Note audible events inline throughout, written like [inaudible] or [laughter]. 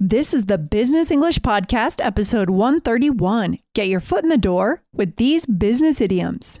This is the Business English Podcast, episode 131. Get your foot in the door with these business idioms.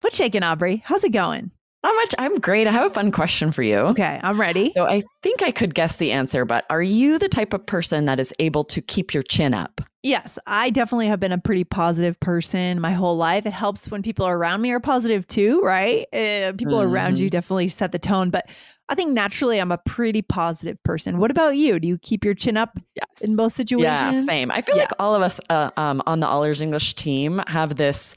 What's shaking, Aubrey? How's it going? Not much. I'm great. I have a fun question for you. Okay, I'm ready. So I think I could guess the answer, but are you the type of person that is able to keep your chin up? Yes, I definitely have been a pretty positive person my whole life. It helps when people around me are positive too, right? Uh, people mm-hmm. around you definitely set the tone, but I think naturally I'm a pretty positive person. What about you? Do you keep your chin up yes. in most situations? Yeah, same. I feel yeah. like all of us uh, um, on the All Ears English team have this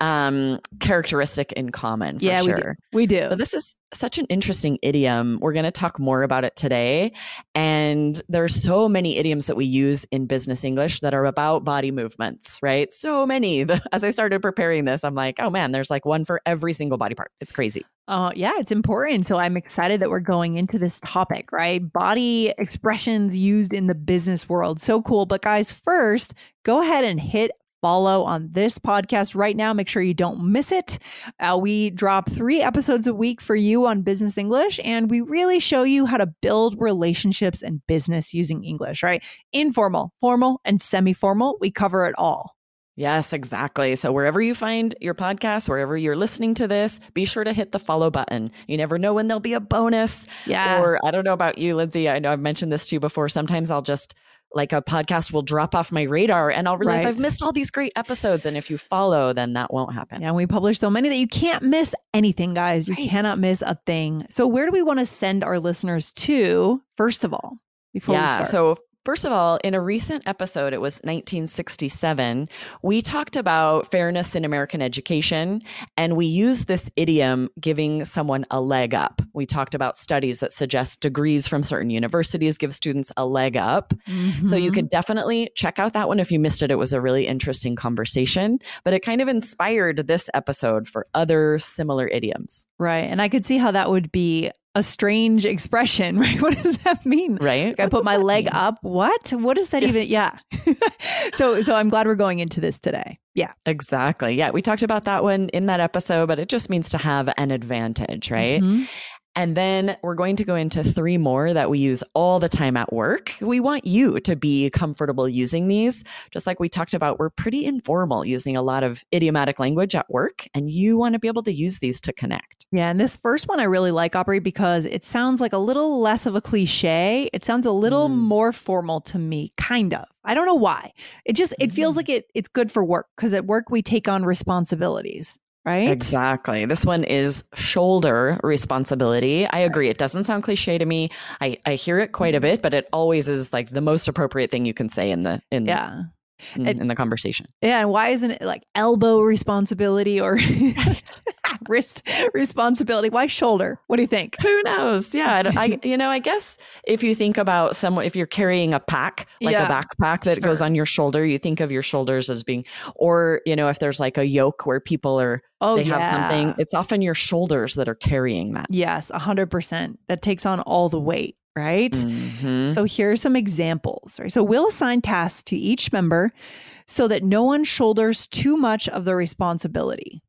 um, characteristic in common. yeah, sure. we do. we do. But this is such an interesting idiom. We're going to talk more about it today. And there are so many idioms that we use in business English that are about body movements, right? So many. [laughs] As I started preparing this, I'm like, oh man, there's like one for every single body part. It's crazy. Oh, uh, yeah, it's important. So I'm excited that we're going into this topic, right? Body expressions used in the business world. So cool. But guys, first, go ahead and hit follow on this podcast right now. Make sure you don't miss it. Uh, we drop three episodes a week for you on business English, and we really show you how to build relationships and business using English, right? Informal, formal, and semi formal. We cover it all. Yes, exactly. So wherever you find your podcast, wherever you're listening to this, be sure to hit the follow button. You never know when there'll be a bonus. Yeah. Or I don't know about you, Lindsay. I know I've mentioned this to you before. Sometimes I'll just like a podcast will drop off my radar and I'll realize right. I've missed all these great episodes. And if you follow, then that won't happen. Yeah, we publish so many that you can't miss anything, guys. You right. cannot miss a thing. So where do we want to send our listeners to, first of all? Before yeah, so First of all, in a recent episode, it was 1967, we talked about fairness in American education, and we used this idiom giving someone a leg up. We talked about studies that suggest degrees from certain universities give students a leg up. Mm-hmm. So you could definitely check out that one if you missed it. It was a really interesting conversation, but it kind of inspired this episode for other similar idioms. Right. And I could see how that would be a strange expression, [laughs] right? What does that mean? Right. Like I put my leg mean? up. What? What does that yes. even? Yeah. [laughs] so, so I'm glad we're going into this today. Yeah. Exactly. Yeah. We talked about that one in that episode, but it just means to have an advantage, right? Mm-hmm. And then we're going to go into three more that we use all the time at work. We want you to be comfortable using these. Just like we talked about, we're pretty informal using a lot of idiomatic language at work, and you want to be able to use these to connect. Yeah. And this first one I really like, Aubrey, because it sounds like a little less of a cliche. It sounds a little mm. more formal to me, kind of. I don't know why. It just it feels mm. like it it's good for work because at work we take on responsibilities right? Exactly. This one is shoulder responsibility. I agree. It doesn't sound cliche to me. I, I hear it quite a mm-hmm. bit, but it always is like the most appropriate thing you can say in the in yeah. In, in the conversation. Yeah, and why isn't it like elbow responsibility or [laughs] [laughs] [laughs] wrist responsibility? Why shoulder? What do you think? Who knows? Yeah, I, [laughs] you know, I guess if you think about someone, if you're carrying a pack, like yeah, a backpack that sure. goes on your shoulder, you think of your shoulders as being, or you know, if there's like a yoke where people are, oh, they yeah. have something, it's often your shoulders that are carrying that. Yes, a hundred percent. That takes on all the weight right? Mm-hmm. So here are some examples, right? So we'll assign tasks to each member so that no one shoulders too much of the responsibility.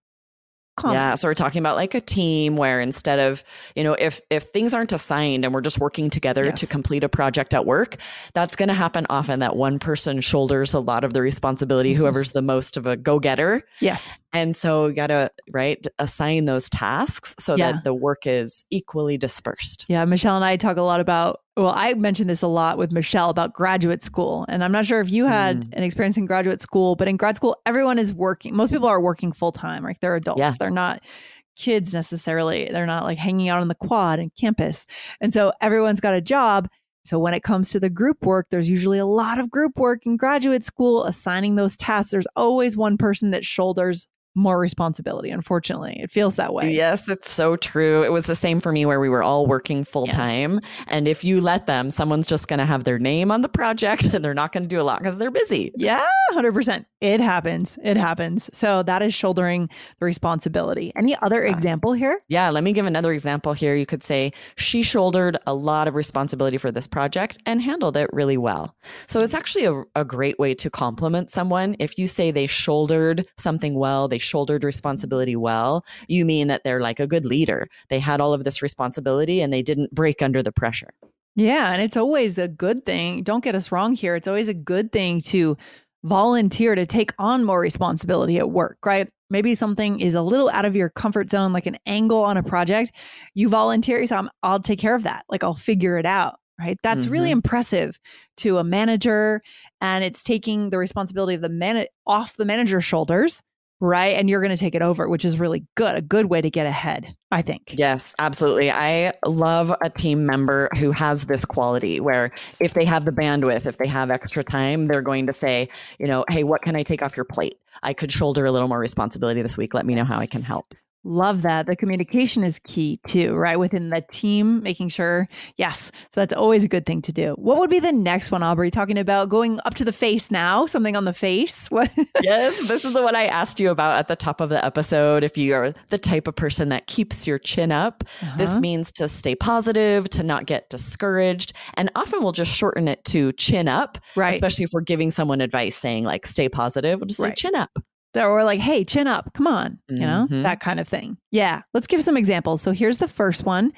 Common. Yeah, so we're talking about like a team where instead of, you know, if if things aren't assigned and we're just working together yes. to complete a project at work, that's going to happen often that one person shoulders a lot of the responsibility, mm-hmm. whoever's the most of a go-getter. Yes. And so you got to, right, assign those tasks so Yeah. that the work is equally dispersed. Yeah, Michelle and I talk a lot about. Well, I mentioned this a lot with Michelle about graduate school. And I'm not sure if you had Mm. an experience in graduate school, but in grad school, everyone is working. Most people are working full time, like they're adults. Yeah. They're not kids necessarily. They're not like hanging out on the quad and campus. And so everyone's got a job. So when it comes to the group work, there's usually a lot of group work in graduate school, assigning those tasks. There's always one person that shoulders more responsibility. Unfortunately, it feels that way. Yes, it's so true. It was the same for me where we were all working full Yes. time. And if you let them, someone's just going to have their name on the project [laughs] and they're not going to do a lot because they're busy. Yeah, 100%. It happens. It happens. So that is shouldering the responsibility. Any other Yeah. example here? Yeah, let me give another example here. You could say she shouldered a lot of responsibility for this project and handled it really well. So it's actually a, a great way to compliment someone. If you say they shouldered something well, they shouldered responsibility well, you mean that they're like a good leader. They had all of this responsibility and they didn't break under the pressure. Yeah, and it's always a good thing. Don't get us wrong here. It's always a good thing to volunteer to take on more responsibility at work, right? Maybe something is a little out of your comfort zone, like an angle on a project. You volunteer, you say, "I'm- I'll take care of that. Like I'll figure it out. Right. That's really Mhm. impressive to a manager. And it's taking the responsibility of the man off the manager's shoulders. Right. And you're going to take it over, which is really good. A good way to get ahead, I think. Yes, absolutely. I love a team member who has this quality where if they have the bandwidth, if they have extra time, they're going to say, you know, hey, what can I take off your plate? I could shoulder a little more responsibility this week. Let me know how I can help. Love that. The communication is key too, right? Within the team, making sure, yes. So that's always a good thing to do. What would be the next one, Aubrey? Talking about going up to the face now, something on the face. What? [laughs] yes, this is the one I asked you about at the top of the episode. If you are the type of person that keeps your chin up, this Uh-huh. means to stay positive, to not get discouraged. And often we'll just shorten it to chin up, right. especially if we're giving someone advice saying, like, stay positive. We'll just Right. say chin up. That we're like, hey, chin up, come on, you know, Mhm. that kind of thing. Yeah. Let's give some examples. So here's the first one.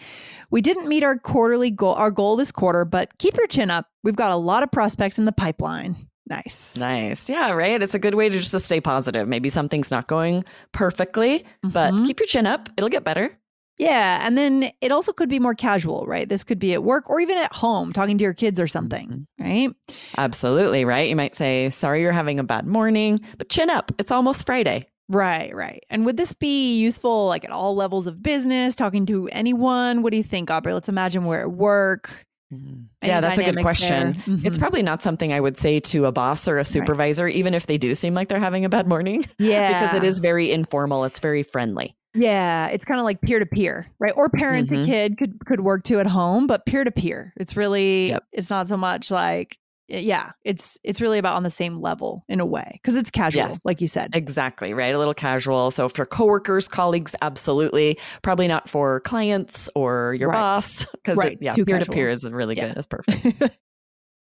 We didn't meet our quarterly goal, our goal this quarter, but keep your chin up. We've got a lot of prospects in the pipeline. Nice. Nice. Yeah, right. It's a good way to just to stay positive. Maybe something's not going perfectly, but Mhm. keep your chin up. It'll get better. Yeah. And then it also could be more casual, right? This could be at work or even at home talking to your kids or something, mm-hmm. right? Absolutely, right? You might say, "Sorry you're having a bad morning, but chin up. It's almost Friday." Right, right. And would this be useful like at all levels of business, talking to anyone? What do you think, Aubrey? Let's imagine we're at work. Mm-hmm. Any Yeah, that's a good question. there? Mm-hmm. It's probably not something I would say to a boss or a supervisor, even if they do seem like they're having a bad morning, yeah. [laughs] because it is very informal. It's very friendly. Yeah, it's kind of like peer to peer, right? Or parent to Mhm. kid could could work too at home, but peer to peer. It's really Yep. it's not so much like yeah, it's it's really about on the same level in a way because it's casual, Yes. like you said. Exactly, right? A little casual. So for coworkers, colleagues, absolutely. Probably not for clients or your Right. boss, [laughs] because Right. yeah, peer to peer is really Yeah. good. It's [laughs] perfect.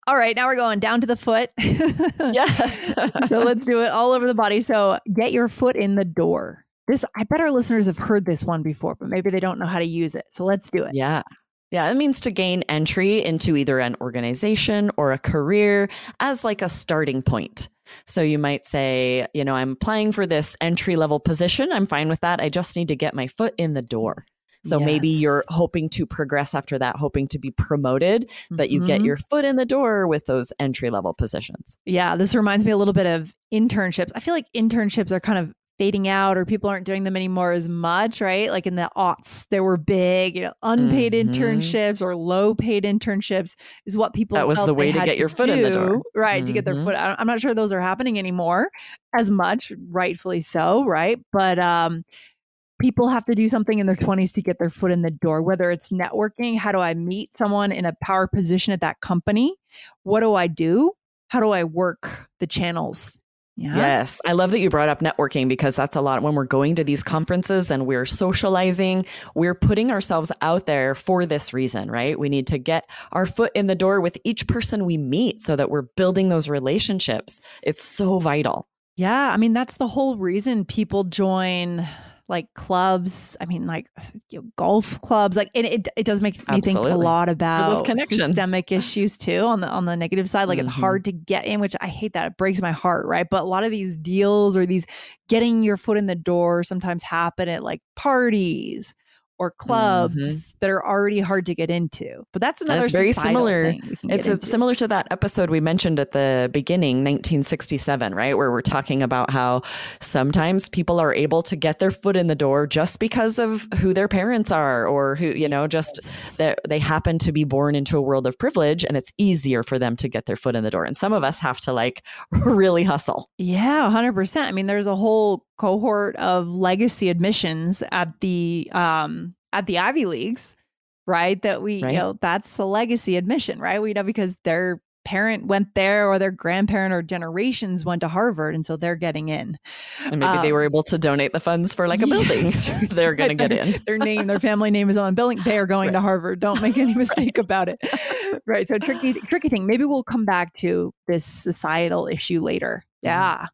All right, now we're going down to the foot. yes. [laughs] so let's do it all over the body. So get your foot in the door. This I bet our listeners have heard this one before, but maybe they don't know how to use it. So let's do it. Yeah. Yeah, it means to gain entry into either an organization or a career as like a starting point. So you might say, you know, I'm applying for this entry level position. I'm fine with that. I just need to get my foot in the door. So maybe you're hoping to progress after that, hoping to be promoted, but you get Mhm. your foot in the door with those entry level positions. Yeah, this reminds me a little bit of internships. I feel like internships are kind of fading out or people aren't doing them anymore as much, right? Like in the aughts, they were big, you know, unpaid Mhm. internships or low paid internships is what people That was the way to get your foot in the door. do, Right, to get their Mhm. foot. I'm not sure those are happening anymore as much, rightfully so, right? But um people have to do something in their 20s to get their foot in the door whether it's networking how do i meet someone in a power position at that company what do i do how do i work the channels yeah Yes. I love that you brought up networking because that's a lot when we're going to these conferences and we're socializing, we're putting ourselves out there for this reason, right? We need to get our foot in the door with each person we meet so that we're building those relationships. It's so vital. yeah i mean that's the whole reason people join like clubs. I mean, like you know, golf clubs. Like it, it, it does make me think a lot about systemic [laughs] issues too on the on the negative side. Like it's Mhm. hard to get in, which I hate that. It breaks my heart, right? But a lot of these deals or these getting your foot in the door sometimes happen at like parties or mm-hmm. clubs that are already hard to get into. But that's another it's very similar. It's a, similar to that episode we mentioned at the beginning, 1967, right? Where we're talking about how sometimes people are able to get their foot in the door just because of who their parents are or who, you know, just that they happen to be born into a world of privilege and it's easier for them to get their foot in the door. And some of us have to like [laughs] really hustle. Yeah, 100%. I mean, there's a whole cohort of legacy admissions at the um at the Ivy Leagues, right? That we, Right. you know, that's a legacy admission, right? We know because their parent went there or their grandparent or generations went to Harvard and so they're getting in. And maybe they Um, were able to donate the funds for like a building. [laughs] They're going to get in. [laughs] Their name, their family name is on the building. They are going to Harvard. Don't make any mistake about it. Right. So tricky, tricky thing. Maybe we'll come back to this societal issue later. Mm-hmm.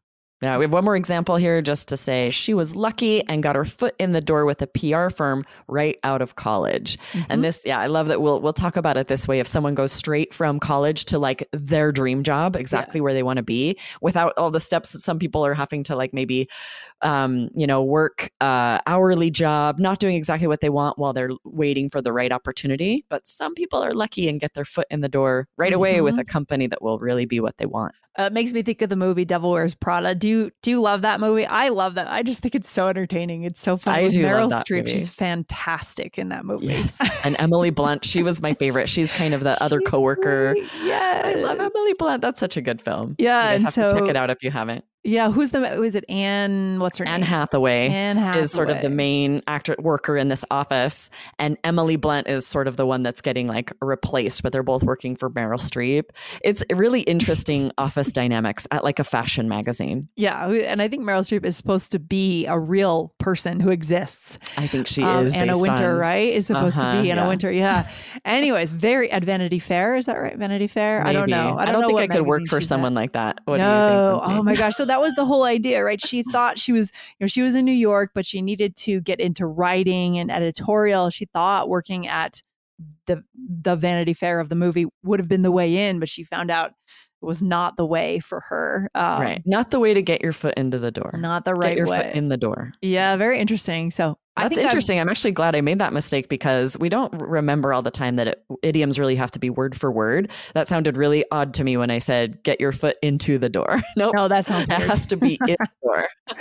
Yeah. Yeah, we have one more example here just to say she was lucky and got her foot in the door with a PR firm right out of college. Mhm. And this, yeah, I love that we'll we'll talk about it this way. If someone goes straight from college to like their dream job, exactly where they want to be, without all the steps that some people are having to like maybe um, you know, work uh hourly job, not doing exactly what they want while they're waiting for the right opportunity. But some people are lucky and get their foot in the door right away with Mhm. a company that will really be what they want. Uh, it makes me think of the movie Devil Wears Prada. Do you do you love that movie? I love that. I just think it's so entertaining. It's so fun. I With do love Meryl that Streep. movie. She's fantastic in that movie. Yes. [laughs] and Emily Blunt, she was my favorite. She's kind of the other She's coworker. Yes. I love Emily Blunt. That's such a good film. Yeah, You guys have to check it out if you haven't. Yeah, who's the was it Anne what's her Anne name? Hathaway Anne Hathaway. is sort of the main actor worker in this office, and Emily Blunt is sort of the one that's getting like replaced, but they're both working for Meryl Streep. It's really interesting [laughs] office dynamics at like a fashion magazine. Yeah, and I think Meryl Streep is supposed to be a real person who exists. I think she Um, is Anna Wintour, on- right? Is supposed Uh-huh, to be Anna yeah. Wintour. Yeah. [laughs] Anyways, very at Vanity Fair. Is that right? Vanity Fair? I don't know. I don't, know think I could work for she's at. someone like that. What no. do you think? Oh my gosh. So that was the whole idea, right? She [laughs] thought she was, you know, she was in New York, but she needed to get into writing and editorial. She thought working at the the Vanity Fair of the movie would have been the way in, but she found out it was not the way for her. Um, right. Not the way to get your foot into the door. Not the Get right your way. foot in the door. yeah, very interesting. So That's interesting. I'm actually glad I made that mistake because we don't remember all the time that it, idioms really have to be word for word. That sounded really odd to me when I said "get your foot into the door." [laughs] Nope, No, that sounds it has to be in the door. [laughs]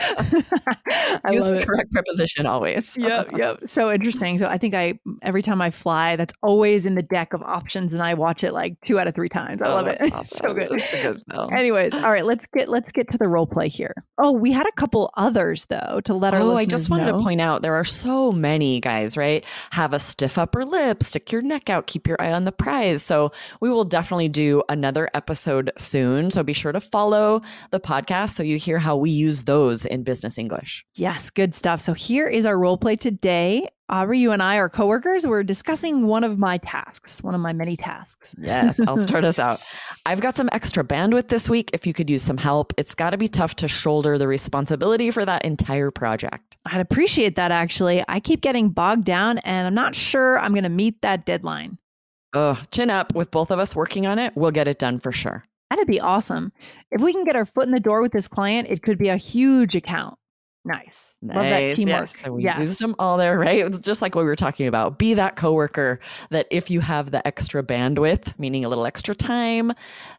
I Use love the it. correct preposition always. [laughs] yep, yep. So interesting. So I think I every time I fly, that's always in the deck of options, and I watch it like two out of three times. I Oh, love it. It's so good. Good. Anyways, all right, let's get let's get to the role play here. Oh, we had a couple others though to let our Oh, I just wanted know. to point out there are so many guys, right? Have a stiff upper lip, stick your neck out, keep your eye on the prize. So we will definitely do another episode soon. So be sure to follow the podcast so you hear how we use those in business English. Yes, good stuff. So here is our role play today. Aubrey, you and I are coworkers. We're discussing one of my tasks, one of my many tasks. Yes, I'll start us out. [laughs] I've got some extra bandwidth this week if you could use some help. It's got to be tough to shoulder the responsibility for that entire project. I'd appreciate that actually. I keep getting bogged down and I'm not sure I'm going to meet that deadline. Oh, chin up. With both of us working on it, we'll get it done for sure. That'd be awesome. If we can get our foot in the door with this client, it could be a huge account. Nice. Love that teamwork. Yes. So we yes. used them all there, right? It's just like what we were talking about. Be that coworker that if you have the extra bandwidth, meaning a little extra time,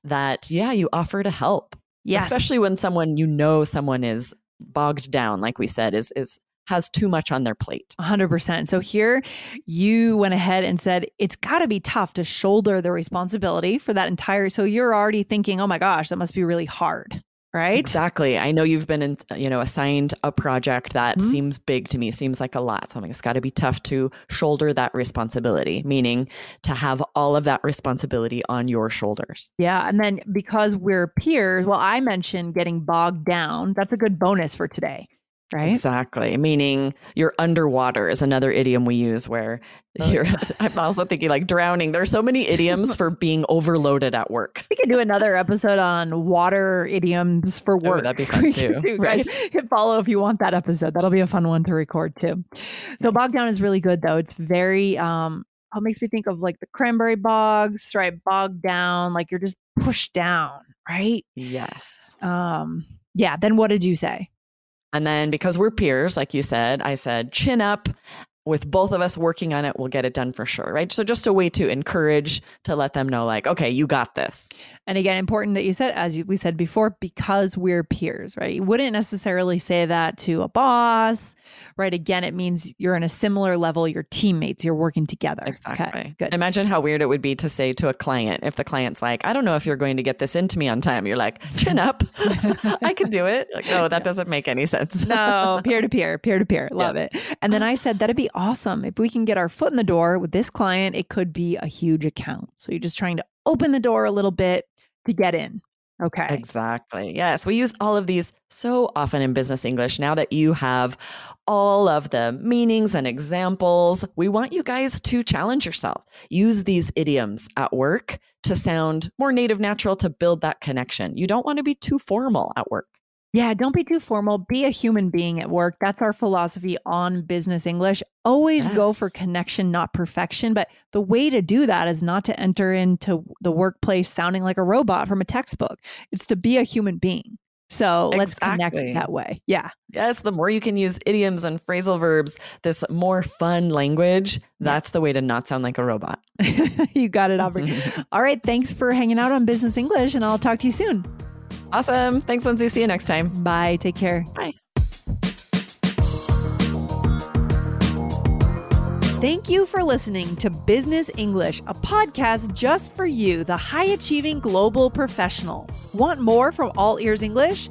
that yeah, you offer to help. Yes. Especially when someone you know someone is bogged down, like we said, is is has too much on their plate. 100%. So here you went ahead and said it's got to be tough to shoulder the responsibility for that entire. So you're already thinking, oh my gosh, that must be really hard, right? Exactly. I know you've been, in, you know, assigned a project that Mhm. seems big to me, seems like a lot. So I'm like, it's got to be tough to shoulder that responsibility, meaning to have all of that responsibility on your shoulders. Yeah. And then because we're peers, well, I mentioned getting bogged down. That's a good bonus for today. Right? Exactly. Meaning you're underwater is another idiom we use where oh, you're, yeah. [laughs] I'm also thinking like drowning. There's so many idioms for [laughs] being overloaded at work. We could do another episode on water idioms for work. Oh, that'd be fun [laughs] too. too right? Hit follow if you want that episode. That'll be a fun one to record too. So nice. bog down is really good though. It's very, um, it makes me think of like the cranberry bogs, right? Bogged down, like you're just pushed down, right? Yes. Um, yeah. Then what did you say? And then because we're peers, like you said, I said, chin up with both of us working on it, we'll get it done for sure, right? So just a way to encourage to let them know, like, okay, you got this. And again, important that you said, as we said before, because we're peers, right? You wouldn't necessarily say that to a boss, right? Again, it means you're in a similar level, your teammates, you're working together. Exactly. Okay, good. Imagine how weird it would be to say to a client if the client's like, I don't know if you're going to get this into me on time. You're like, chin up, [laughs] I can do it. Like, no, that doesn't make any sense. no, peer to peer, peer to peer. [laughs] Love yeah. it. And then I said that'd be awesome. If we can get our foot in the door with this client, it could be a huge account. So you're just trying to open the door a little bit to get in. Okay. Exactly. Yes. We use all of these so often in business English. Now that you have all of the meanings and examples, we want you guys to challenge yourself. Use these idioms at work to sound more native, natural, to build that connection. You don't want to be too formal at work. Yeah, don't be too formal. Be a human being at work. That's our philosophy on business English. Always yes. go for connection, not perfection. But the way to do that is not to enter into the workplace sounding like a robot from a textbook. It's to be a human being. So exactly. let's connect that way. Yeah. Yes. The more you can use idioms and phrasal verbs, this more fun language, that's the way to not sound like a robot. [laughs] you got it, Aubrey. [laughs] All right. Thanks for hanging out on Business English, and I'll talk to you soon. Awesome. Thanks, Lindsay. See you next time. Bye. Take care. Bye. Thank you for listening to Business English, a podcast just for you, the high achieving global professional. Want more from All Ears English?